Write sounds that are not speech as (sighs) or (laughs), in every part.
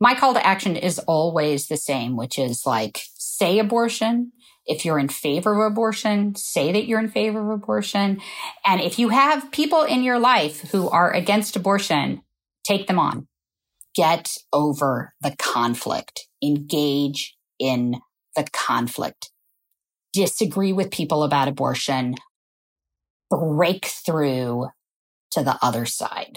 my call to action is always the same, which is like say abortion. If you're in favor of abortion, say that you're in favor of abortion. And if you have people in your life who are against abortion, take them on. Get over the conflict. Engage in the conflict. Disagree with people about abortion. Break through to the other side.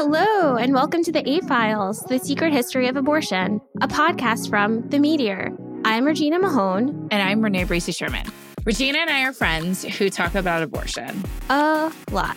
Hello, and welcome to the A Files, The Secret History of Abortion, a podcast from The Meteor. I'm Regina Mahone. And I'm Renee Bracey Sherman. Regina and I are friends who talk about abortion. A lot.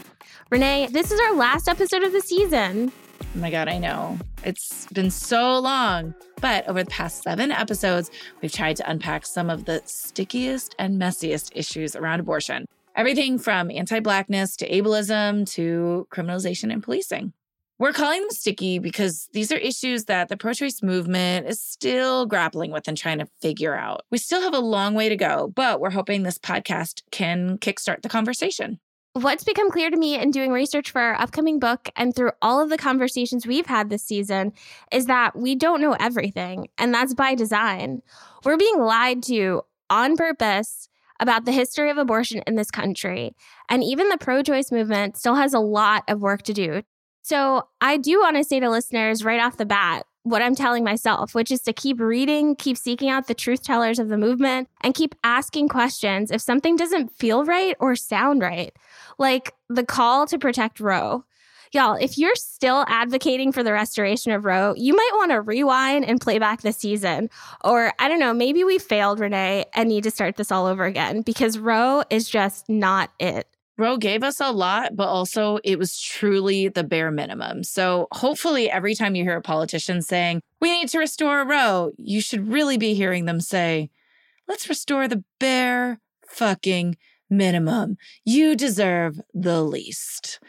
Renee, this is our last episode of the season. Oh my God, I know. It's been so long. But over the past seven episodes, we've tried to unpack some of the stickiest and messiest issues around abortion. Everything from anti Blackness to ableism to criminalization and policing. We're calling them sticky because these are issues that the pro choice movement is still grappling with and trying to figure out. We still have a long way to go, but we're hoping this podcast can kickstart the conversation. What's become clear to me in doing research for our upcoming book and through all of the conversations we've had this season is that we don't know everything, and that's by design. We're being lied to on purpose about the history of abortion in this country. And even the pro choice movement still has a lot of work to do so I do want to say to listeners right off the bat what I'm telling myself, which is to keep reading, keep seeking out the truth tellers of the movement, and keep asking questions if something doesn't feel right or sound right. Like the call to protect Roe. Y'all, if you're still advocating for the restoration of Roe, you might want to rewind and play back the season. Or I don't know, maybe we failed, Renee, and need to start this all over again because Roe is just not it. Roe gave us a lot, but also it was truly the bare minimum. So hopefully, every time you hear a politician saying, we need to restore Roe, you should really be hearing them say, let's restore the bare fucking minimum. You deserve the least.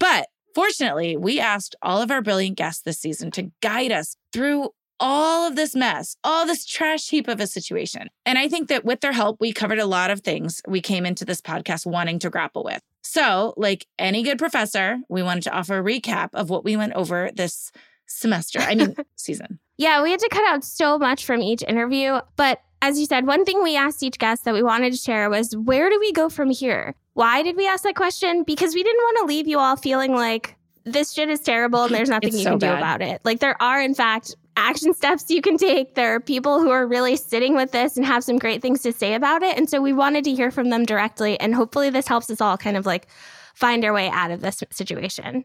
But fortunately, we asked all of our brilliant guests this season to guide us through all of this mess, all this trash heap of a situation. And I think that with their help, we covered a lot of things we came into this podcast wanting to grapple with. So, like any good professor, we wanted to offer a recap of what we went over this semester. I mean, (laughs) season. Yeah, we had to cut out so much from each interview. But as you said, one thing we asked each guest that we wanted to share was where do we go from here? Why did we ask that question? Because we didn't want to leave you all feeling like this shit is terrible and there's (laughs) nothing it's you so can bad. do about it. Like there are, in fact, action steps you can take. There are people who are really sitting with this and have some great things to say about it. And so we wanted to hear from them directly. And hopefully this helps us all kind of like find our way out of this situation.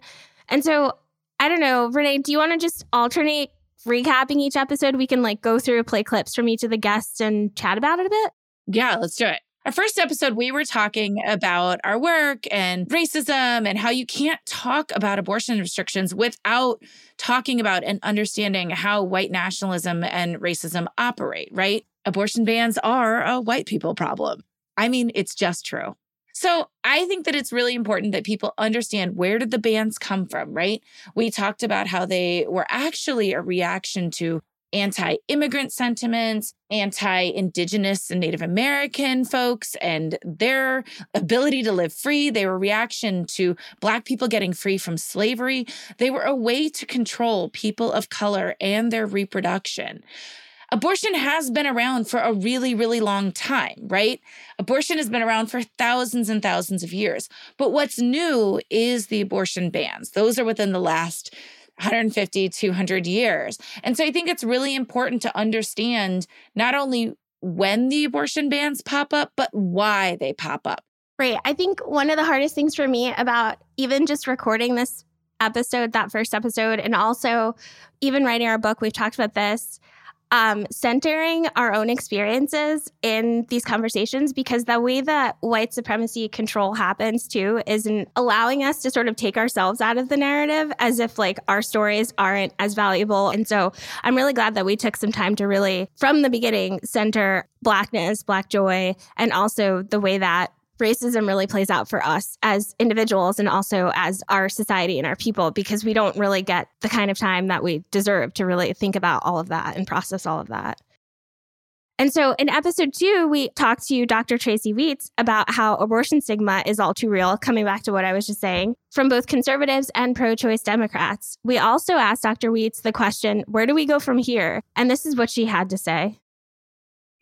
And so I don't know, Renee, do you want to just alternate recapping each episode? We can like go through play clips from each of the guests and chat about it a bit. Yeah, let's do it. Our first episode, we were talking about our work and racism and how you can't talk about abortion restrictions without talking about and understanding how white nationalism and racism operate, right? Abortion bans are a white people problem. I mean, it's just true. So I think that it's really important that people understand where did the bans come from, right? We talked about how they were actually a reaction to anti immigrant sentiments, anti Indigenous and Native American folks, and their ability to live free. They were reaction to Black people getting free from slavery. They were a way to control people of color and their reproduction. Abortion has been around for a really, really long time, right? Abortion has been around for thousands and thousands of years. But what's new is the abortion bans. Those are within the last 150, 200 years. And so I think it's really important to understand not only when the abortion bans pop up, but why they pop up. Right. I think one of the hardest things for me about even just recording this episode, that first episode, and also even writing our book, we've talked about this, um, centering our own experiences in these conversations because the way that white supremacy control happens too is in allowing us to sort of take ourselves out of the narrative as if like our stories aren't as valuable. And so I'm really glad that we took some time to really, from the beginning, center Blackness, Black joy, and also the way that racism really plays out for us as individuals and also as our society and our people because we don't really get the kind of time that we deserve to really think about all of that and process all of that. And so in episode two, we talked to Dr. Tracy Weitz about how abortion stigma is all too real, coming back to what I was just saying, from both conservatives and pro choice Democrats. We also asked Dr. Weitz the question, where do we go from here? And this is what she had to say.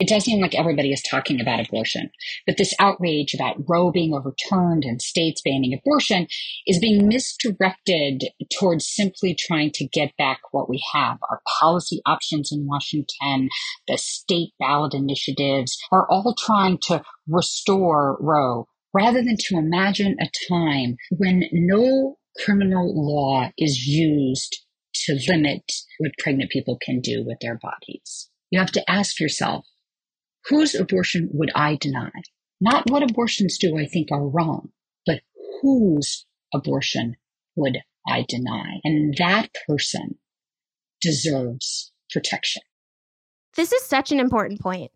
It does seem like everybody is talking about abortion, but this outrage about Roe being overturned and states banning abortion is being misdirected towards simply trying to get back what we have. Our policy options in Washington, the state ballot initiatives are all trying to restore Roe rather than to imagine a time when no criminal law is used to limit what pregnant people can do with their bodies. You have to ask yourself, Whose abortion would I deny? Not what abortions do I think are wrong, but whose abortion would I deny? And that person deserves protection. This is such an important point.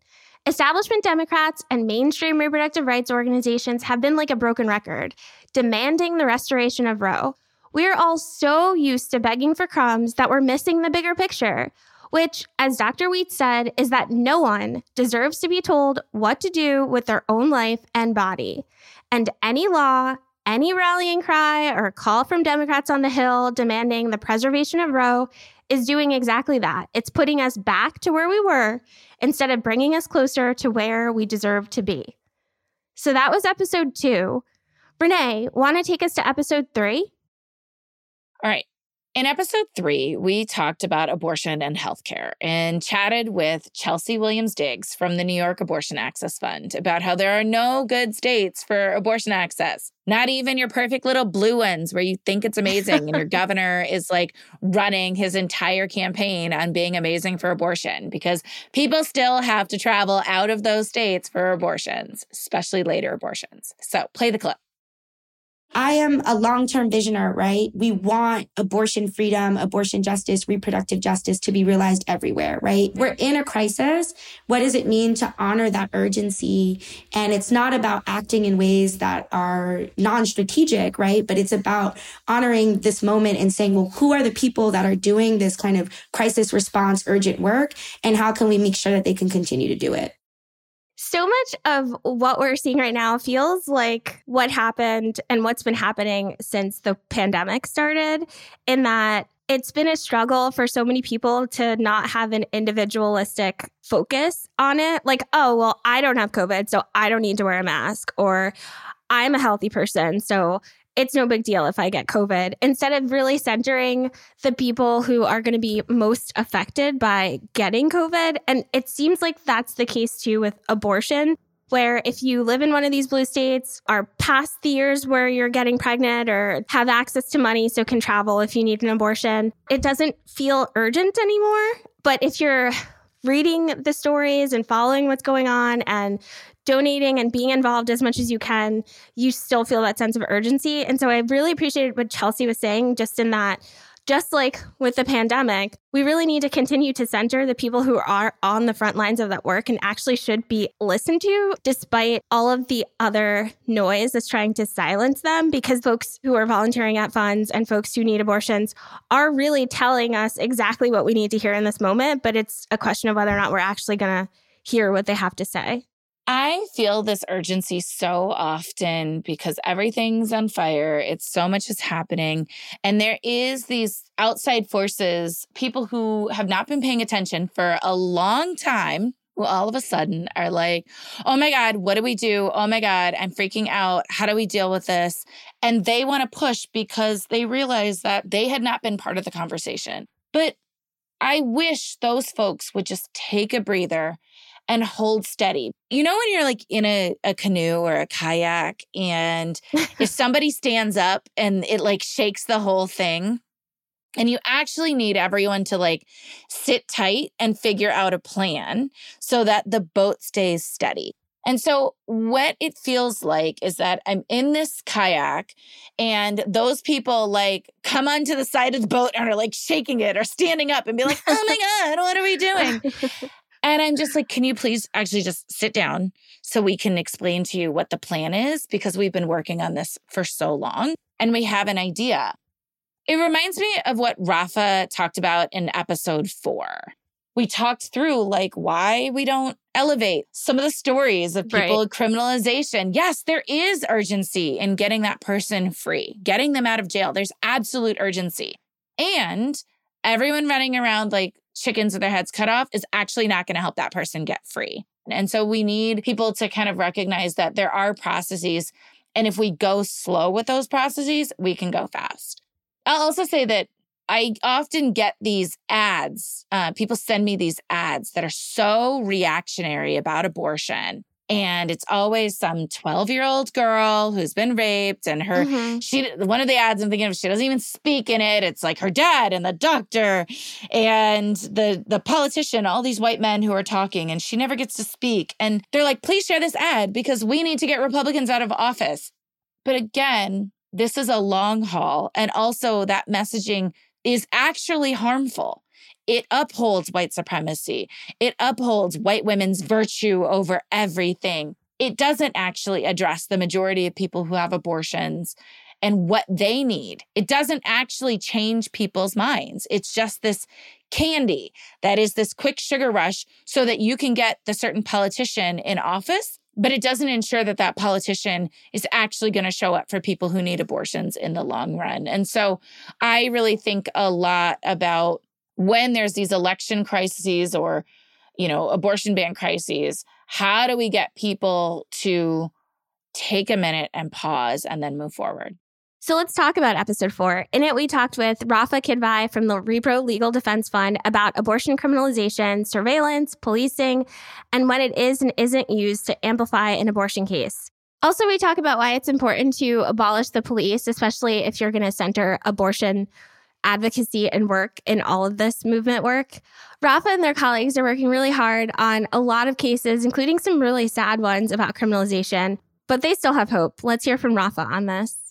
Establishment Democrats and mainstream reproductive rights organizations have been like a broken record, demanding the restoration of Roe. We are all so used to begging for crumbs that we're missing the bigger picture which, as Dr. Weitz said, is that no one deserves to be told what to do with their own life and body. And any law, any rallying cry, or call from Democrats on the Hill demanding the preservation of Roe is doing exactly that. It's putting us back to where we were instead of bringing us closer to where we deserve to be. So that was episode two. Renee, want to take us to episode three? All right. In episode three, we talked about abortion and healthcare and chatted with Chelsea Williams Diggs from the New York Abortion Access Fund about how there are no good states for abortion access, not even your perfect little blue ones where you think it's amazing and your (laughs) governor is like running his entire campaign on being amazing for abortion because people still have to travel out of those states for abortions, especially later abortions. So play the clip. I am a long term visioner, right? We want abortion freedom, abortion justice, reproductive justice to be realized everywhere, right? We're in a crisis. What does it mean to honor that urgency? And it's not about acting in ways that are non strategic, right? But it's about honoring this moment and saying, well, who are the people that are doing this kind of crisis response, urgent work? And how can we make sure that they can continue to do it? So much of what we're seeing right now feels like what happened and what's been happening since the pandemic started, in that it's been a struggle for so many people to not have an individualistic focus on it. Like, oh, well, I don't have COVID, so I don't need to wear a mask, or I'm a healthy person, so it's no big deal if I get COVID, instead of really centering the people who are going to be most affected by getting COVID. And it seems like that's the case too with abortion, where if you live in one of these blue states, are past the years where you're getting pregnant or have access to money so can travel if you need an abortion, it doesn't feel urgent anymore. But if you're reading the stories and following what's going on and donating and being involved as much as you can, you still feel that sense of urgency. And so I really appreciated what Chelsea was saying, just in that, just like with the pandemic, we really need to continue to center the people who are on the front lines of that work and actually should be listened to despite all of the other noise that's trying to silence them because folks who are volunteering at funds and folks who need abortions are really telling us exactly what we need to hear in this moment. But it's a question of whether or not we're actually going to hear what they have to say. I feel this urgency so often because everything's on fire. It's so much is happening. And there is these outside forces, people who have not been paying attention for a long time, who all of a sudden are like, oh my God, what do we do? Oh my God, I'm freaking out. How do we deal with this? And they want to push because they realize that they had not been part of the conversation. But I wish those folks would just take a breather and hold steady. You know, when you're like in a, a canoe or a kayak, and if (laughs) somebody stands up and it like shakes the whole thing, and you actually need everyone to like sit tight and figure out a plan so that the boat stays steady. And so, what it feels like is that I'm in this kayak, and those people like come onto the side of the boat and are like shaking it or standing up and be like, oh my (laughs) God, what are we doing? (laughs) And I'm just like, can you please actually just sit down so we can explain to you what the plan is? Because we've been working on this for so long and we have an idea. It reminds me of what Rafa talked about in episode four. we talked through like why we don't elevate some of the stories of people right. criminalization. Yes, there is urgency in getting that person free, getting them out of jail. There's absolute urgency. And everyone running around like chickens with their heads cut off is actually not going to help that person get free. And so we need people to kind of recognize that there are processes. And if we go slow with those processes, we can go fast. I'll also say that I often get these ads. Uh, people send me these ads that are so reactionary about abortion. And it's always some 12 year old girl who's been raped, and her, mm-hmm. she, one of the ads I'm thinking of, she doesn't even speak in it. It's like her dad and the doctor and the, the politician, all these white men who are talking, and she never gets to speak. And they're like, please share this ad because we need to get Republicans out of office. But again, this is a long haul. And also, that messaging is actually harmful. It upholds white supremacy. It upholds white women's virtue over everything. It doesn't actually address the majority of people who have abortions and what they need. It doesn't actually change people's minds. It's just this candy that is this quick sugar rush so that you can get the certain politician in office but it doesn't ensure that that politician is actually going to show up for people who need abortions in the long run. And so I really think a lot about when there's these election crises or you know abortion ban crises how do we get people to take a minute and pause and then move forward so let's talk about episode four. In it, we talked with Rafa Kidvai from the Repro Legal Defense Fund about abortion criminalization, surveillance, policing, and when it is and isn't used to amplify an abortion case. Also, we talk about why it's important to abolish the police, especially if you're going to center abortion advocacy and work in all of this movement work. Rafa and their colleagues are working really hard on a lot of cases, including some really sad ones about criminalization, but they still have hope. Let's hear from Rafa on this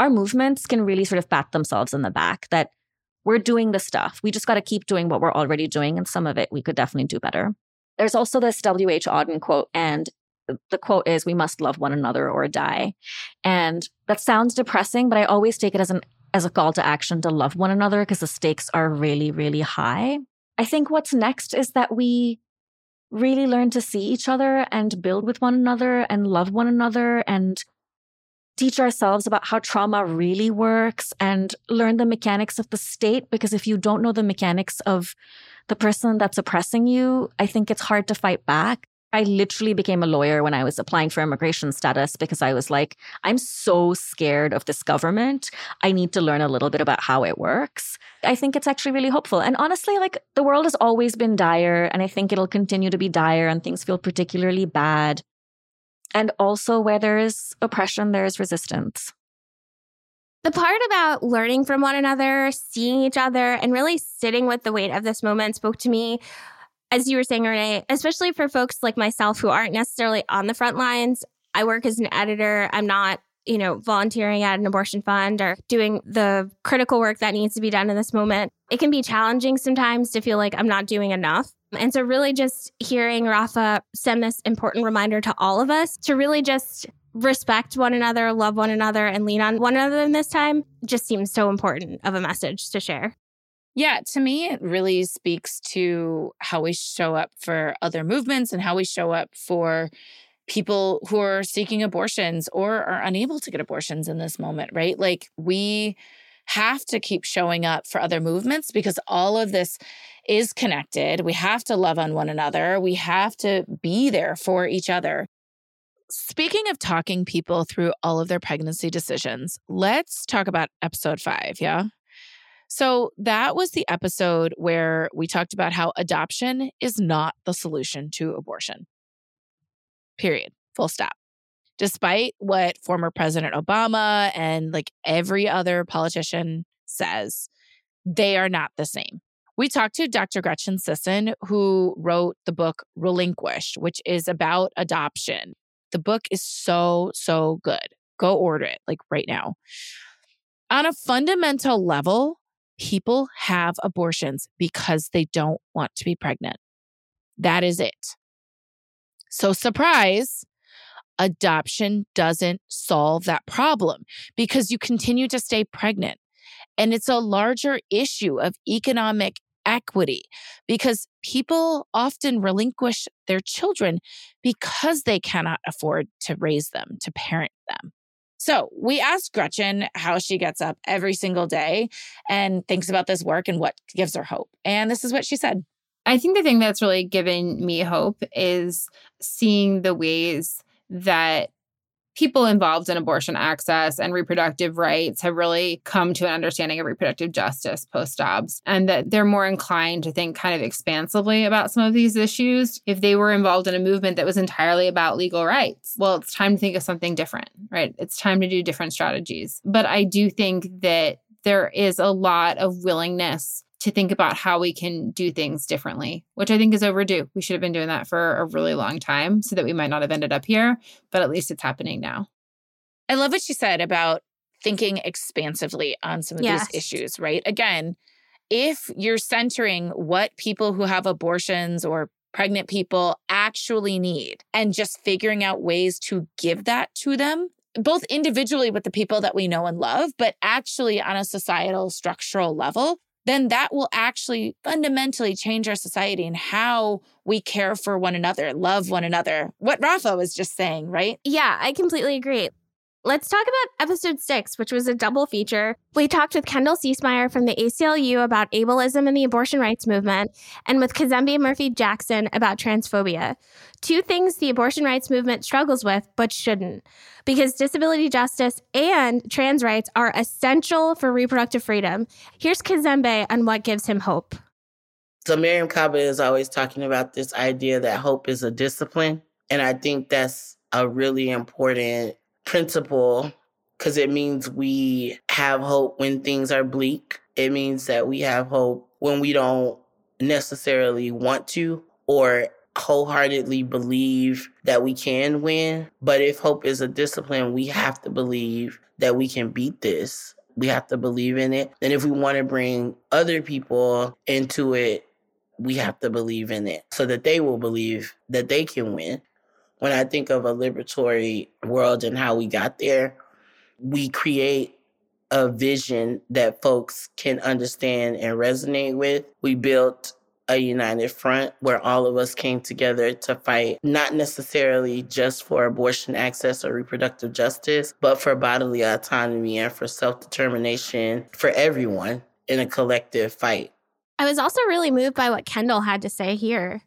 our movements can really sort of pat themselves in the back that we're doing the stuff. We just got to keep doing what we're already doing. And some of it we could definitely do better. There's also this W.H. Auden quote, and the quote is, We must love one another or die. And that sounds depressing, but I always take it as an as a call to action to love one another because the stakes are really, really high. I think what's next is that we really learn to see each other and build with one another and love one another and teach ourselves about how trauma really works and learn the mechanics of the state. Because if you don't know the mechanics of the person that's oppressing you, I think it's hard to fight back. I literally became a lawyer when I was applying for immigration status because I was like, I'm so scared of this government. I need to learn a little bit about how it works. I think it's actually really hopeful. And honestly, like the world has always been dire, and I think it'll continue to be dire, and things feel particularly bad. And also, where there is oppression, there is resistance. The part about learning from one another, seeing each other, and really sitting with the weight of this moment spoke to me, as you were saying, Renee, especially for folks like myself who aren't necessarily on the front lines. I work as an editor. I'm not, you know, volunteering at an abortion fund or doing the critical work that needs to be done in this moment. It can be challenging sometimes to feel like I'm not doing enough. And so, really, just hearing Rafa send this important reminder to all of us to really just respect one another, love one another, and lean on one another in this time just seems so important of a message to share. Yeah, to me, it really speaks to how we show up for other movements and how we show up for people who are seeking abortions or are unable to get abortions in this moment, right? Like, we have to keep showing up for other movements because all of this is connected. We have to love on one another. We have to be there for each other. Speaking of talking people through all of their pregnancy decisions, let's talk about episode five. Yeah. So that was the episode where we talked about how adoption is not the solution to abortion. Period. Full stop despite what former President Obama and like every other politician says, they are not the same. We talked to Dr. Gretchen Sisson, who wrote the book Relinquished, which is about adoption. The book is so, so good. Go order it like right now. On a fundamental level, people have abortions because they don't want to be pregnant. That is it. So, surprise, adoption doesn't solve that problem because you continue to stay pregnant. And it's a larger issue of economic equity because people often relinquish their children because they cannot afford to raise them, to parent them. So we asked Gretchen how she gets up every single day and thinks about this work and what gives her hope. And this is what she said. I think the thing that's really given me hope is seeing the ways that people involved in abortion access and reproductive rights have really come to an understanding of reproductive justice post Dobbs, and that they're more inclined to think kind of expansively about some of these issues if they were involved in a movement that was entirely about legal rights. Well, it's time to think of something different, right? It's time to do different strategies. But I do think that there is a lot of willingness to think about how we can do things differently, which I think is overdue. We should have been doing that for a really long time so that we might not have ended up here, but at least it's happening now. I love what she said about thinking expansively on some of yes. these issues, right? Again, if you're centering what people who have abortions or pregnant people actually need and just figuring out ways to give that to them, both individually with the people that we know and love, but actually on a societal structural level, then that will actually fundamentally change our society and how we care for one another, love one another. What Rafa was just saying, right? Yeah, I completely agree. Let's talk about episode six, which was a double feature. We talked with Kendall Ciesemier from the ACLU about ableism and the abortion rights movement, and with Kazembe Murphy Jackson about transphobia. Two things the abortion rights movement struggles with, but shouldn't, because disability justice and trans rights are essential for reproductive freedom. Here's Kazembe on what gives him hope. So, Mariame Kaba is always talking about this idea that hope is a discipline. And I think that's a really important principle because it means we have hope when things are bleak. It means that we have hope when we don't necessarily want to or wholeheartedly believe that we can win. But if hope is a discipline, we have to believe that we can beat this. We have to believe in it. And if we want to bring other people into it, we have to believe in it so that they will believe that they can win when I think of a liberatory world and how we got there, we create a vision that folks can understand and resonate with. We built a united front where all of us came together to fight not necessarily just for abortion access or reproductive justice, but for bodily autonomy and for self determination for everyone in a collective fight. I was also really moved by what Kendall had to say here.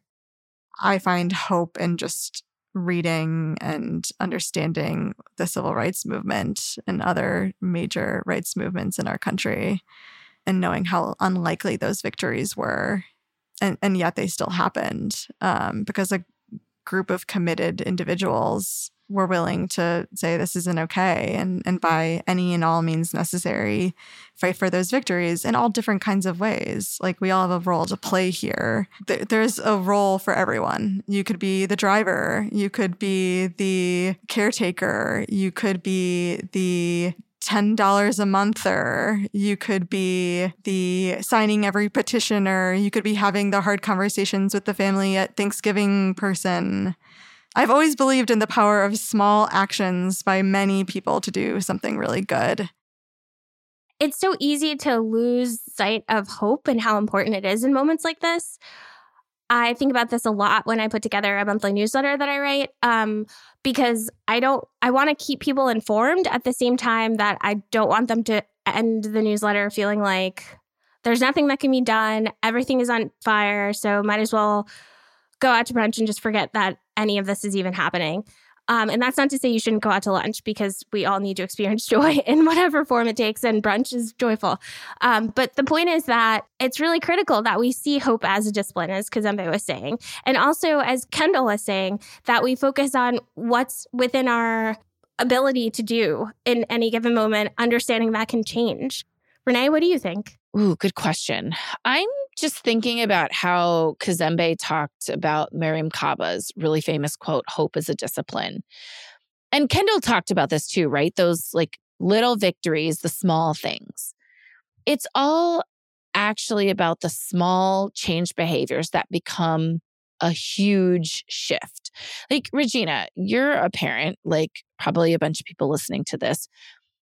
I find hope in just reading and understanding the civil rights movement and other major rights movements in our country and knowing how unlikely those victories were and, and yet they still happened um, because a group of committed individuals were willing to say this isn't okay and, and mm. by any and all means necessary fight for those victories in all different kinds of ways. Like we all have a role to play here. There, there's a role for everyone. You could be the driver. You could be the caretaker. You could be the $10 a month or you could be the signing every petition or you could be having the hard conversations with the family at Thanksgiving person I've always believed in the power of small actions by many people to do something really good. It's so easy to lose sight of hope and how important it is in moments like this. I think about this a lot when I put together a monthly newsletter that I write um, because I don't, I want to keep people informed at the same time that I don't want them to end the newsletter feeling like there's nothing that can be done. Everything is on fire. So might as well go out to brunch and just forget that any of this is even happening. Um, and that's not to say you shouldn't go out to lunch because we all need to experience (laughs) joy in whatever form it takes, and brunch is joyful. Um, but the point is that it's really critical that we see hope as a discipline, as Kazembe was saying. And also, as Kendall was saying, that we focus on what's within our ability to do in any given moment, understanding that can change. Renee, what do you think? Ooh, good question. I'm just thinking about how Kazembe talked about Mariame Kaba's really famous quote, hope is a discipline. And Kendall talked about this too, right? Those like little victories, the small things. It's all actually about the small change behaviors that become a huge shift. Like, Regina, you're a parent, like probably a bunch of people listening to this.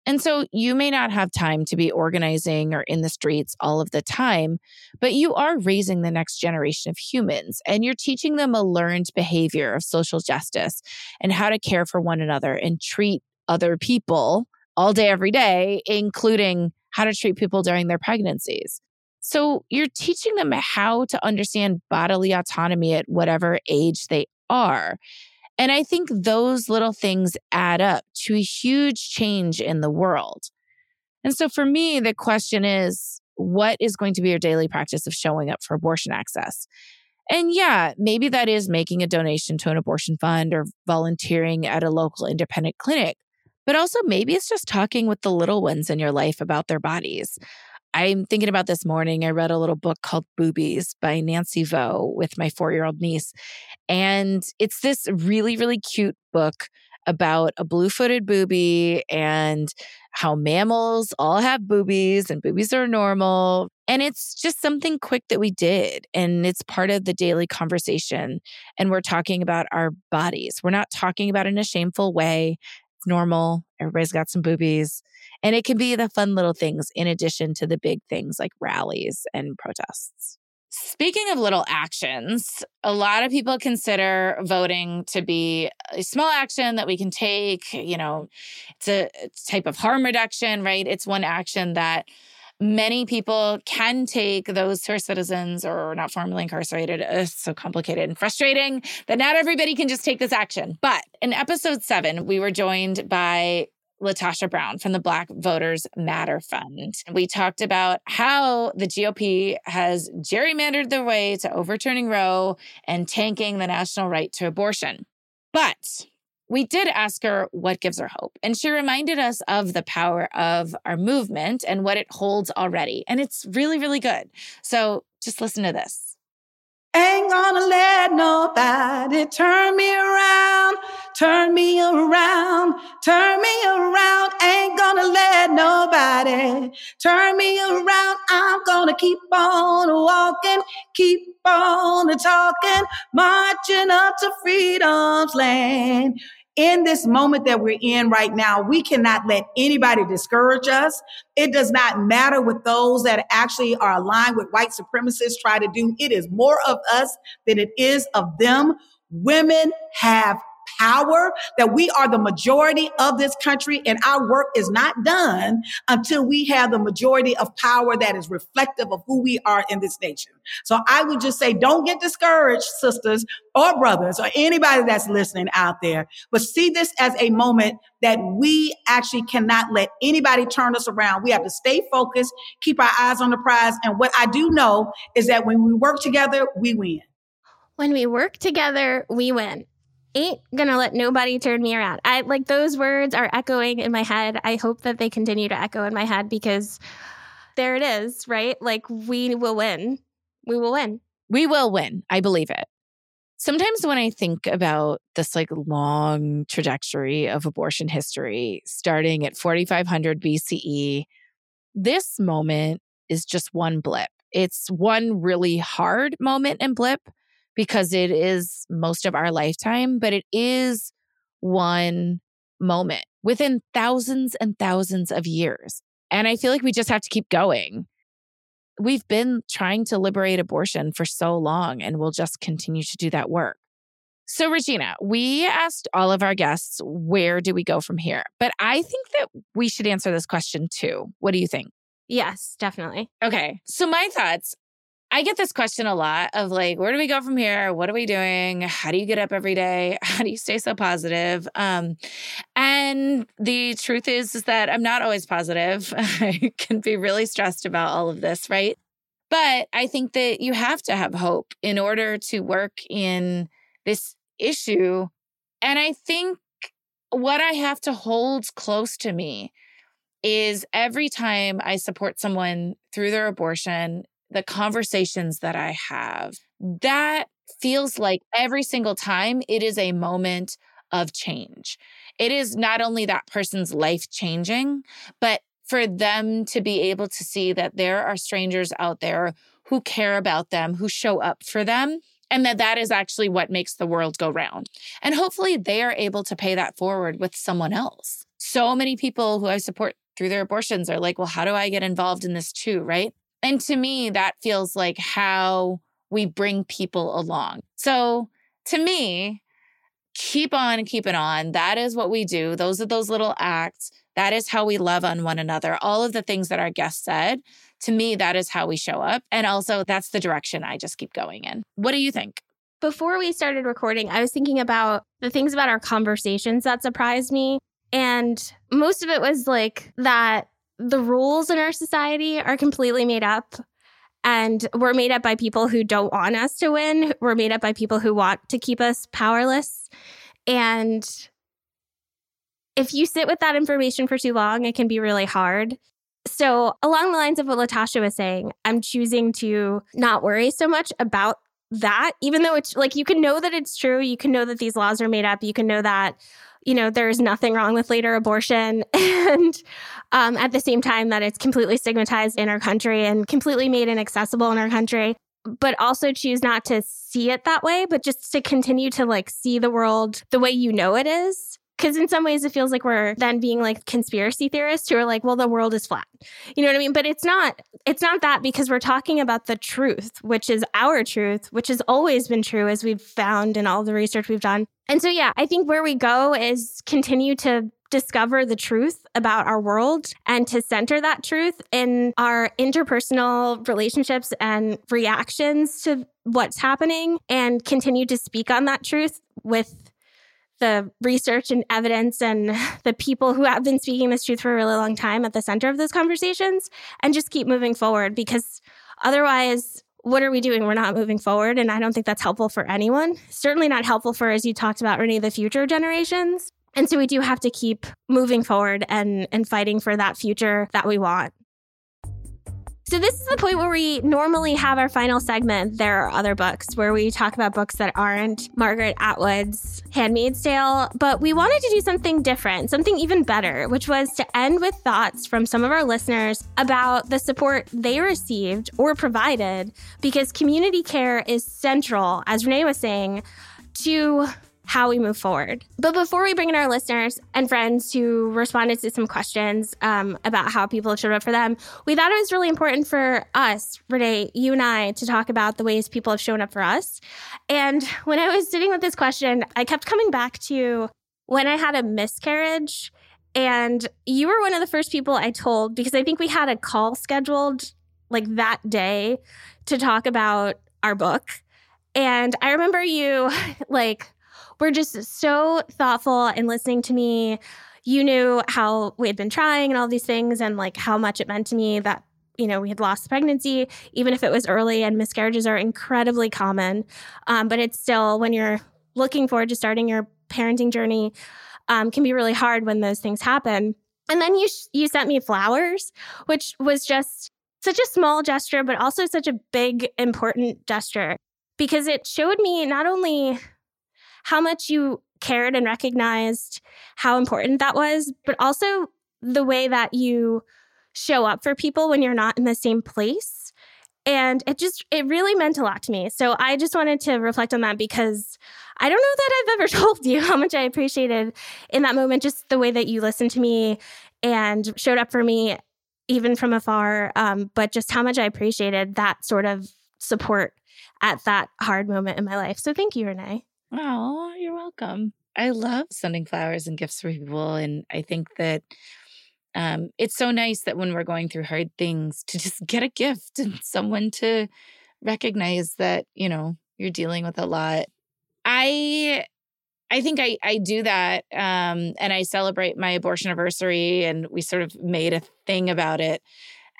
And so you may not have time to be organizing or in the streets all of the time, but you are raising the next generation of humans and you're teaching them a learned behavior of social justice and how to care for one another and treat other people all day, every day, including how to treat people during their pregnancies. So you're teaching them how to understand bodily autonomy at whatever age they are. And I think those little things add up to a huge change in the world. And so for me, the question is what is going to be your daily practice of showing up for abortion access? And yeah, maybe that is making a donation to an abortion fund or volunteering at a local independent clinic. But also, maybe it's just talking with the little ones in your life about their bodies. I'm thinking about this morning. I read a little book called Boobies by Nancy Vo with my four year old niece. And it's this really, really cute book about a blue footed booby and how mammals all have boobies and boobies are normal. And it's just something quick that we did. And it's part of the daily conversation. And we're talking about our bodies. We're not talking about in a shameful way. It's normal. Everybody's got some boobies. And it can be the fun little things in addition to the big things like rallies and protests. Speaking of little actions, a lot of people consider voting to be a small action that we can take. You know, it's a type of harm reduction, right? It's one action that many people can take those who are citizens or not formally incarcerated. It's so complicated and frustrating that not everybody can just take this action. But in episode seven, we were joined by LaTosha Brown from the Black Voters Matter Fund. We talked about how the GOP has gerrymandered their way to overturning Roe and tanking the national right to abortion. But we did ask her what gives her hope. And she reminded us of the power of our movement and what it holds already. And it's really, really good. So just listen to this. Ain't gonna let nobody turn me around, turn me around, turn me around. Ain't gonna let nobody turn me around. I'm gonna keep on walking, keep on talking, marching up to freedom's land in this moment that we're in right now, we cannot let anybody discourage us. It does not matter what those that actually are aligned with white supremacists try to do. It is more of us than it is of them. Women have power, that we are the majority of this country and our work is not done until we have the majority of power that is reflective of who we are in this nation. So I would just say, don't get discouraged, sisters or brothers or anybody that's listening out there, but see this as a moment that we actually cannot let anybody turn us around. We have to stay focused, keep our eyes on the prize. And what I do know is that when we work together, we win. When we work together, we win ain't gonna let nobody turn me around. I like those words are echoing in my head. I hope that they continue to echo in my head because there it is, right? Like we will win. We will win. We will win. I believe it. Sometimes when I think about this like long trajectory of abortion history starting at 4500 BCE, this moment is just one blip. It's one really hard moment and blip because it is most of our lifetime, but it is one moment within thousands and thousands of years. And I feel like we just have to keep going. We've been trying to liberate abortion for so long, and we'll just continue to do that work. So, Regina, we asked all of our guests, where do we go from here? But I think that we should answer this question too. What do you think? Yes, definitely. Okay. So, my thoughts I get this question a lot of like, where do we go from here? What are we doing? How do you get up every day? (laughs) How do you stay so positive? Um, and the truth is, is that I'm not always positive. (laughs) I can be really stressed about all of this, right? But I think that you have to have hope in order to work in this issue. And I think what I have to hold close to me is every time I support someone through their abortion the conversations that I have, that feels like every single time it is a moment of change. It is not only that person's life changing, but for them to be able to see that there are strangers out there who care about them, who show up for them, and that that is actually what makes the world go round. And hopefully they are able to pay that forward with someone else. so many people who I support through their abortions are like, well, how do I get involved in this too? Right. And to me, that feels like how we bring people along. So to me, keep on keeping on. That is what we do. Those are those little acts. That is how we love on one another. All of the things that our guest said, to me, that is how we show up. And also, that's the direction I just keep going in. What do you think? Before we started recording, I was thinking about the things about our conversations that surprised me. And most of it was like that the rules in our society are completely made up and we're made up by people who don't want us to win. We're made up by people who want to keep us powerless. And if you sit with that information for too long, it can be really hard. So, along the lines of what LaTosha was saying, I'm choosing to not worry so much about that, even though it's like you can know that it's true. You can know that these laws are made up. You can know that you know, there's nothing wrong with later abortion. (laughs) And um, at the same time, that it's completely stigmatized in our country and completely made inaccessible in our country. But also choose not to see it that way, but just to continue to like see the world the way you know it is because in some ways, it feels like we're then being like conspiracy theorists who are like, well, the world is flat. You know what I mean? But it's not. It's not that because we're talking about the truth, which is our truth, which has always been true as we've found in all the research we've done. And so, yeah, I think where we go is continue to discover the truth about our world and to center that truth in our interpersonal relationships and reactions to what's happening and continue to speak on that truth with the research and evidence and (laughs) the people who have been speaking this truth for a really long time at the center of those conversations and just keep moving forward because otherwise what are we doing? We're not moving forward. And i don't think that's helpful for anyone. Certainly not helpful for as you talked about renee the future generations. And so we do have to keep moving forward and and fighting for that future that we want so, this is the point where we normally have our final segment. There are other books where we talk about books that aren't Margaret Atwood's Handmaid's Tale, but we wanted to do something different, something even better, which was to end with thoughts from some of our listeners about the support they received or provided, because community care is central, as Renee was saying, to how we move forward. But before we bring in our listeners and friends who responded to some questions um, about how people have showed up for them, we thought it was really important for us, Renee, you and I, to talk about the ways people have shown up for us. And when I was sitting with this question, I kept coming back to when I had a miscarriage. And you were one of the first people I told because I think we had a call scheduled like that day to talk about our book. And I remember you (laughs) like were just so thoughtful and listening to me. You knew how we had been trying and all these things and like how much it meant to me that you know, we had lost pregnancy, even if it was early, and miscarriages are incredibly common. Um, but it's still, when you're looking forward to starting your parenting journey, um, can be really hard when those things happen. And then you sh- you sent me flowers, which was just such a small gesture, but also such a big, important gesture because it showed me not only how much you cared and recognized how important that was, but also the way that you show up for people when you're not in the same place. And it just, it really meant a lot to me. So I just wanted to reflect on that because I don't know that I've ever (laughs) told you how much I appreciated in that moment, just the way that you listened to me and showed up for me, even from afar. Um, but just how much I appreciated that sort of support at that hard moment in my life. So thank you, Renee. Oh, you're welcome. I love sending flowers and gifts for people. And I think that um, it's so nice that when we're going through hard things to just get a gift and someone to recognize that, you know, you're dealing with a lot. I I think I I do that um, and I celebrate my abortion anniversary and we sort of made a thing about it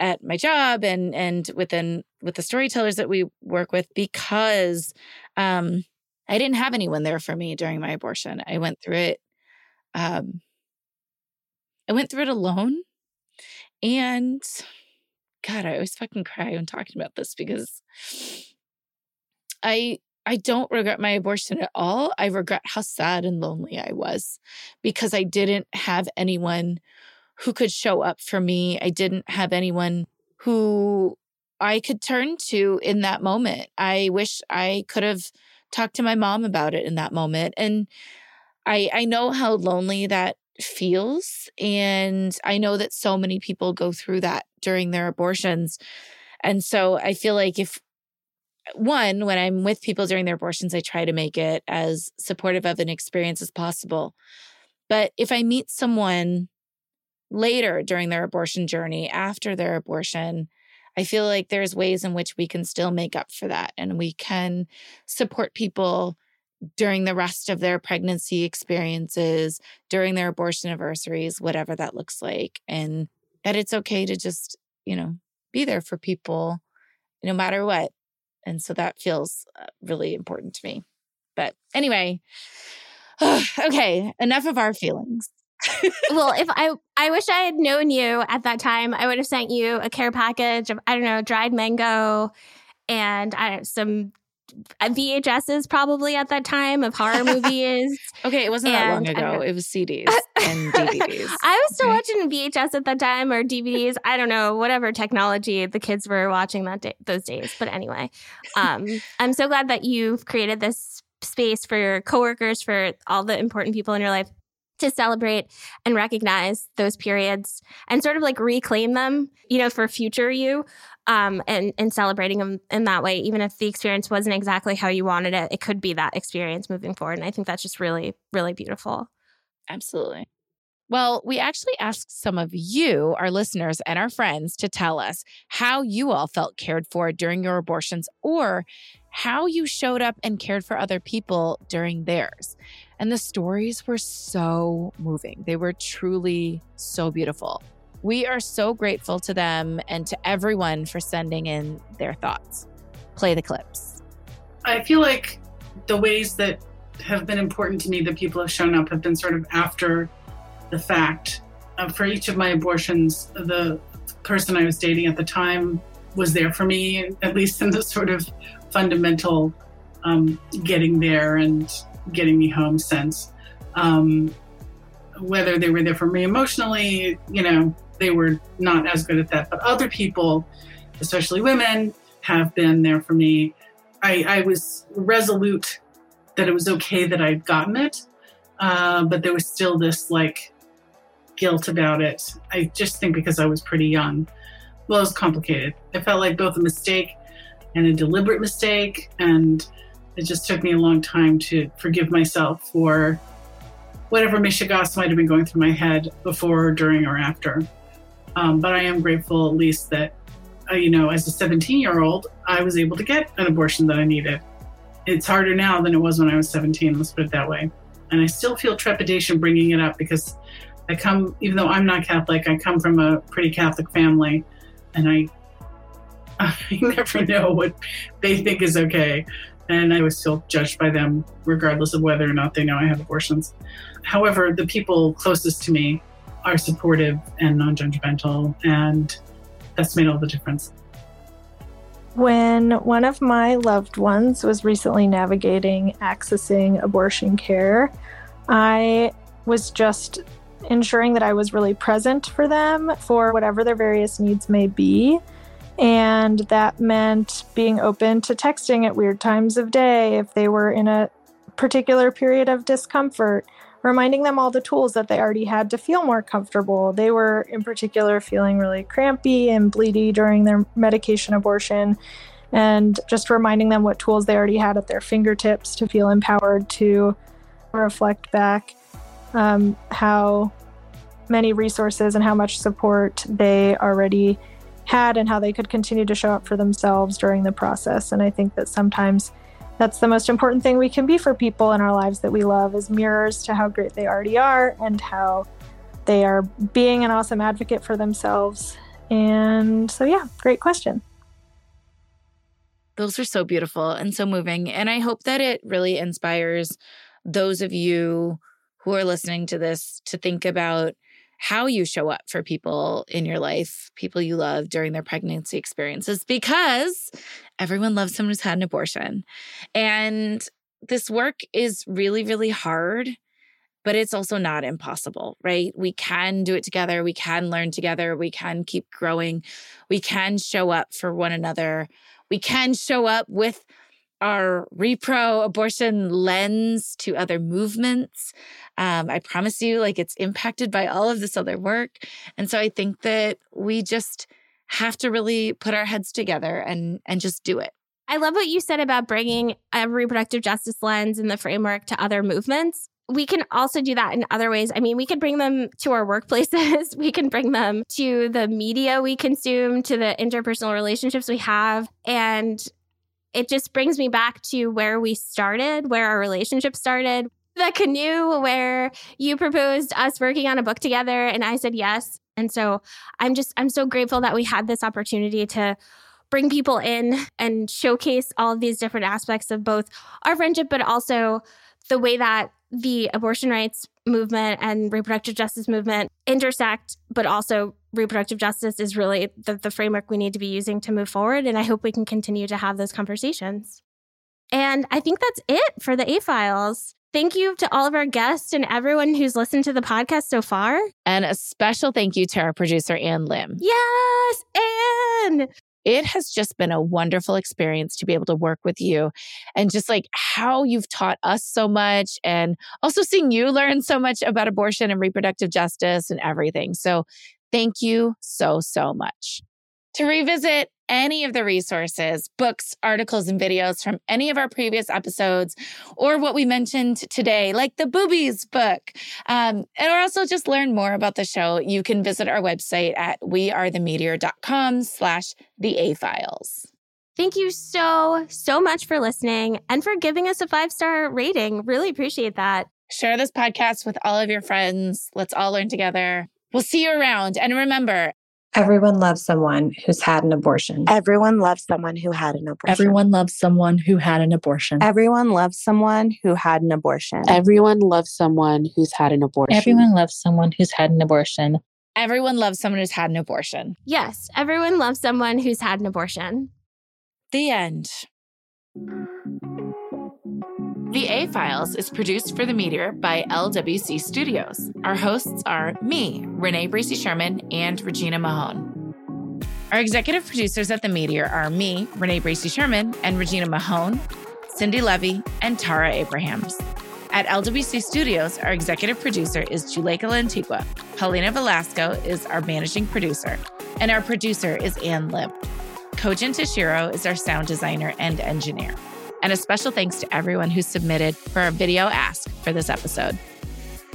at my job and and within with the storytellers that we work with because um I didn't have anyone there for me during my abortion. I went through it. Um, I went through it alone. And God, I always fucking cry when talking about this because I I don't regret my abortion at all. I regret how sad and lonely I was because I didn't have anyone who could show up for me. I didn't have anyone who I could turn to in that moment. I wish I could have talk to my mom about it in that moment. And I I know how lonely that feels. And I know that so many people go through that during their abortions. And so I feel like if one, when I'm with people during their abortions, I try to make it as supportive of an experience as possible. But if I meet someone later during their abortion journey, after their abortion, I feel like there's ways in which we can still make up for that and we can support people during the rest of their pregnancy experiences, during their abortion anniversaries, whatever that looks like. And that it's okay to just, you know, be there for people no matter what. And so that feels uh, really important to me. But anyway, (sighs) okay, enough of our feelings. Well, if I I wish I had known you at that time, I would have sent you a care package of I don't know dried mango and I some VHSs probably at that time of horror (laughs) movies. okay, it wasn't and, that long ago. It was CDs and (laughs) DVDs. I was still okay. watching VHS at that time or DVDs. I don't know, whatever technology the kids were watching that day, those days. But anyway, um, I'm so glad that you've created this space for your coworkers, for all the important people in your life to celebrate and recognize those periods and sort of like reclaim them, you know, for future you um, and and celebrating them in that way, even if the experience wasn't exactly how you wanted it, it could be that experience moving forward. And I think that's just really, really beautiful. Absolutely. Well, we actually asked some of you, our listeners and our friends, to tell us how you all felt cared for during your abortions or how you showed up and cared for other people during theirs. And the stories were so moving. They were truly so beautiful. We are so grateful to them and to everyone for sending in their thoughts. Play the clips. I feel like the ways that have been important to me that people have shown up have been sort of after the fact. Uh, for each of my abortions, the person I was dating at the time was there for me, at least in the sort of fundamental um, getting there and getting me home sense. Um, whether they were there for me emotionally, you know, they were not as good at that. But other people, especially women, have been there for me. I, I was resolute that it was okay that I'd gotten it, uh, but there was still this like guilt about it. I just think because I was pretty young. Well, it was complicated. I felt like both a mistake and a deliberate mistake, and it just took me a long time to forgive myself for whatever mishigas might have been going through my head before, during, or after. Um, but I am grateful, at least, that, uh, you know, as a 17 year old, I was able to get an abortion that I needed. It's harder now than it was when I was 17, let's put it that way. And I still feel trepidation bringing it up because I come, even though I'm not Catholic, I come from a pretty Catholic family. And I, (laughs) I never know what they think is okay. And I was still judged by them, regardless of whether or not they know I have abortions. However, the people closest to me are supportive and non judgmental, and that's made all the difference. When one of my loved ones was recently navigating accessing abortion care, I was just ensuring that I was really present for them for whatever their various needs may be. And that meant being open to texting at weird times of day if they were in a particular period of discomfort reminding them all the tools that they already had to feel more comfortable. They were, in particular, feeling really crampy and bleedy during their medication abortion, and just reminding them what tools they already had at their fingertips to feel empowered to reflect back um, how many resources and how much support they already had and how they could continue to show up for themselves during the process. And I think that sometimes that's the most important thing we can be for people in our lives that we love is mirrors to how great they already are and how they are being an awesome advocate for themselves. And so, yeah, great question. Those are so beautiful and so moving. And I hope that it really inspires those of you who are listening to this to think about how you show up for people in your life, people you love during their pregnancy experiences, because everyone loves someone who's had an abortion. And this work is really, really hard, but it's also not impossible, right? We can do it together. We can learn together. We can keep growing. We can show up for one another. We can show up with our repro abortion lens to other movements. Um, I promise you, like it's impacted by all of this other work. And so I think that we just have to really put our heads together and and just do it. I love what you said about bringing a reproductive justice lens and the framework to other movements. We can also do that in other ways. I mean, we could bring them to our workplaces. (laughs) we can bring them to the media we consume, to the interpersonal relationships we have. And it just brings me back to where we started, where our relationship started. The canoe where you proposed us working on a book together and I said yes. And so I'm just, I'm so grateful that we had this opportunity to bring people in and showcase all of these different aspects of both our friendship, but also the way that the abortion rights movement and reproductive justice movement intersect, but also reproductive justice is really the, the framework we need to be using to move forward. And I hope we can continue to have those conversations. And I think that's it for the A files. Thank you to all of our guests and everyone who's listened to the podcast so far. And a special thank you to our producer, Ann Lim. Yes, Ann. It has just been a wonderful experience to be able to work with you and just like how you've taught us so much and also seeing you learn so much about abortion and reproductive justice and everything. So thank you so, so much. To revisit any of the resources, books, articles, and videos from any of our previous episodes, or what we mentioned today, like the Boobies book, um, and or also just learn more about the show, you can visit our website at wearethemeteor.com slash the A files. Thank you so, so much for listening and for giving us a five star rating. Really appreciate that. Share this podcast with all of your friends. Let's all learn together. We'll see you around. And remember, Everyone loves someone who's had an abortion. Everyone loves someone who had an abortion. Everyone loves someone who had an abortion. Everyone loves someone who had an abortion. Everyone loves someone who's had an abortion. Everyone loves someone who's had an abortion. Everyone loves someone who's had an abortion. Yes, everyone loves someone who's had an abortion. The end. The A Files is produced for The Meteor by LWC Studios. Our hosts are me, Renee Bracey Sherman, and Regina Mahone. Our executive producers at The Meteor are me, Renee Bracey Sherman, and Regina Mahone, Cindy Levy, and Tara Abrahams. At LWC Studios, our executive producer is Juleka Lantigua. Paulina Velasco is our managing producer, and our producer is Ann Lim. Kojin Tashiro is our sound designer and engineer. And a special thanks to everyone who submitted for our video ask for this episode.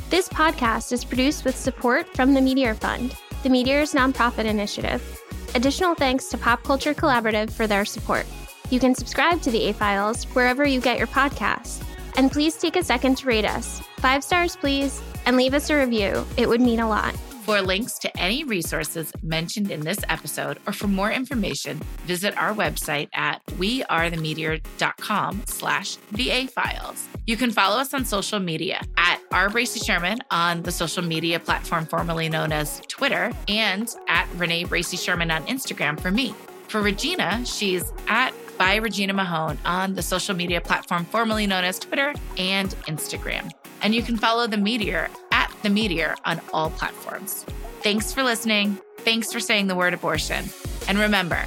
This podcast is produced with support from the Meteor Fund, the Meteor's nonprofit initiative. Additional thanks to Pop Culture Collaborative for their support. You can subscribe to the A Files wherever you get your podcasts. And please take a second to rate us. Five stars, please, and leave us a review. It would mean a lot. For links to any resources mentioned in this episode or for more information, visit our website at wearethemeteor.com slash VA files. You can follow us on social media at R. Bracey Sherman on the social media platform formerly known as Twitter and at Renee Bracey Sherman on Instagram for me. For Regina, she's at by Regina Mahone on the social media platform formerly known as Twitter and Instagram. And you can follow The Meteor The Meteor on all platforms. Thanks for listening. Thanks for saying the word abortion. And remember,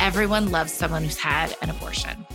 everyone loves someone who's had an abortion.